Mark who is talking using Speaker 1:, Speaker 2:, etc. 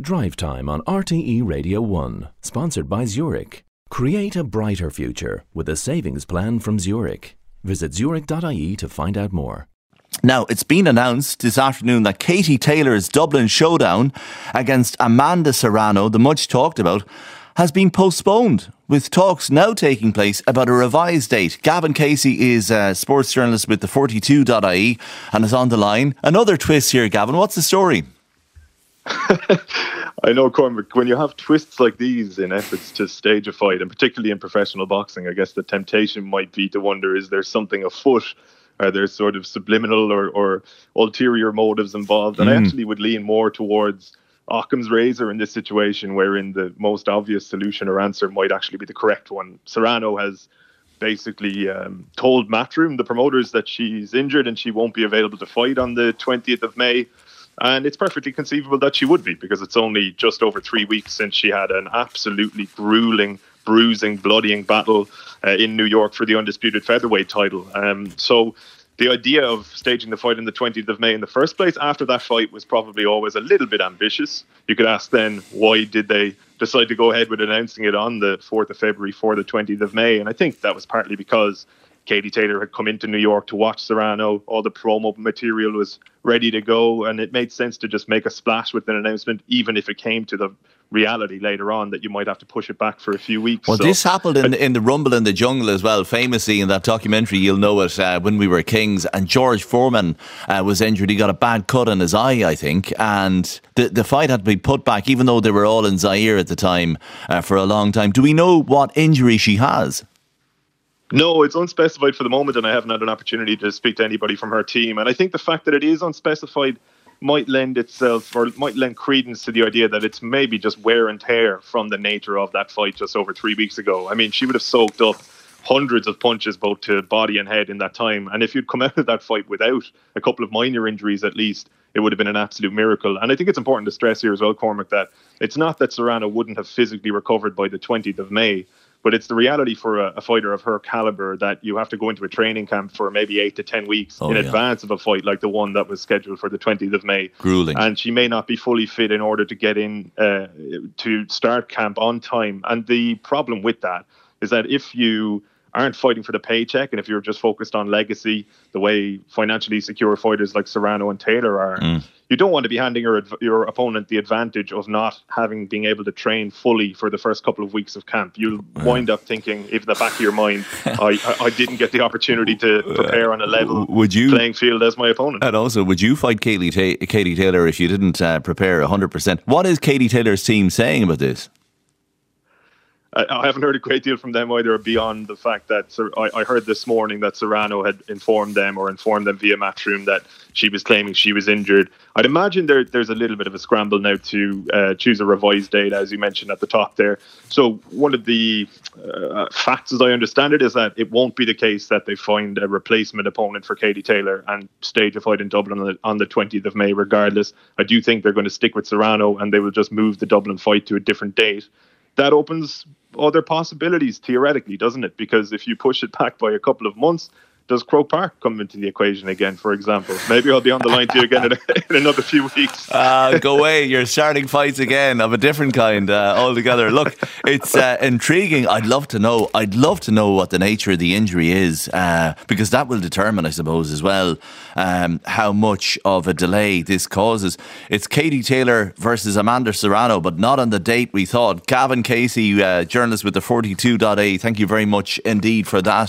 Speaker 1: Drive Time on RTE Radio 1, sponsored by Zurich. Create a brighter future with a savings plan from Zurich. Visit zurich.ie to find out more.
Speaker 2: Now, it's been announced this afternoon that Katie Taylor's Dublin showdown against Amanda Serrano, the much talked about, has been postponed, with talks now taking place about a revised date. Gavin Casey is a sports journalist with the 42.ie and is on the line. Another twist here, Gavin. What's the story?
Speaker 3: I know, Cormac, when you have twists like these in efforts to stage a fight, and particularly in professional boxing, I guess the temptation might be to wonder is there something afoot? Are there sort of subliminal or, or ulterior motives involved? And mm. I actually would lean more towards Occam's razor in this situation, wherein the most obvious solution or answer might actually be the correct one. Serrano has basically um, told Matchroom, the promoters, that she's injured and she won't be available to fight on the 20th of May. And it's perfectly conceivable that she would be because it's only just over three weeks since she had an absolutely grueling, bruising, bloodying battle uh, in New York for the undisputed featherweight title. Um, so the idea of staging the fight on the 20th of May in the first place after that fight was probably always a little bit ambitious. You could ask then, why did they decide to go ahead with announcing it on the 4th of February for the 20th of May? And I think that was partly because Katie Taylor had come into New York to watch Serrano. All the promo material was ready to go, and it made sense to just make a splash with an announcement, even if it came to the reality later on that you might have to push it back for a few weeks.
Speaker 2: Well, so, this happened in, in the Rumble in the Jungle as well, famously in that documentary. You'll know it uh, when we were kings, and George Foreman uh, was injured. He got a bad cut on his eye, I think, and the the fight had to be put back, even though they were all in Zaire at the time uh, for a long time. Do we know what injury she has?
Speaker 3: No, it's unspecified for the moment, and I haven't had an opportunity to speak to anybody from her team. And I think the fact that it is unspecified might lend itself or might lend credence to the idea that it's maybe just wear and tear from the nature of that fight just over three weeks ago. I mean, she would have soaked up hundreds of punches both to body and head in that time. And if you'd come out of that fight without a couple of minor injuries at least, it would have been an absolute miracle. And I think it's important to stress here as well, Cormac, that it's not that Serrano wouldn't have physically recovered by the 20th of May. But it's the reality for a, a, fighter of her caliber that you have to go into a training camp for maybe eight to 10 weeks oh, in yeah. advance of a fight like the one that was scheduled for the 20th of May.
Speaker 2: Grueling.
Speaker 3: And she may not be fully fit in order to get in uh, to start camp on time. And the problem with that is that if you aren't fighting for the paycheck, and if you're just focused on legacy, the way financially secure fighters like Serrano and Taylor are, mm. you don't want to be handing your your opponent the advantage of not having being able to train fully for the first couple of weeks of camp. You'll wind up thinking, in the back of your mind, I, I didn't get the opportunity to prepare on a level would you, playing field as my opponent.
Speaker 2: And also, would you fight Katie, Ta- Katie Taylor if you didn't uh, prepare 100%? What is Katie Taylor's team saying about this?
Speaker 3: I haven't heard a great deal from them either beyond the fact that I heard this morning that Serrano had informed them or informed them via Matchroom that she was claiming she was injured. I'd imagine there, there's a little bit of a scramble now to uh, choose a revised date, as you mentioned at the top there. So, one of the uh, facts, as I understand it, is that it won't be the case that they find a replacement opponent for Katie Taylor and stage a fight in Dublin on the, on the 20th of May, regardless. I do think they're going to stick with Serrano and they will just move the Dublin fight to a different date that opens other possibilities theoretically, doesn't it? Because if you push it back by a couple of months, does Croke Park come into the equation again, for example? Maybe I'll be on the line to you again in, in another few weeks.
Speaker 2: Uh, go away. You're starting fights again of a different kind uh, altogether. Look, it's uh, intriguing. I'd love to know. I'd love to know what the nature of the injury is uh, because that will determine, I suppose, as well, um, how much of a delay this causes. It's Katie Taylor versus Amanda Serrano, but not on the date we thought. Gavin Casey, uh, journalist with the 42.ie, thank you very much indeed for that.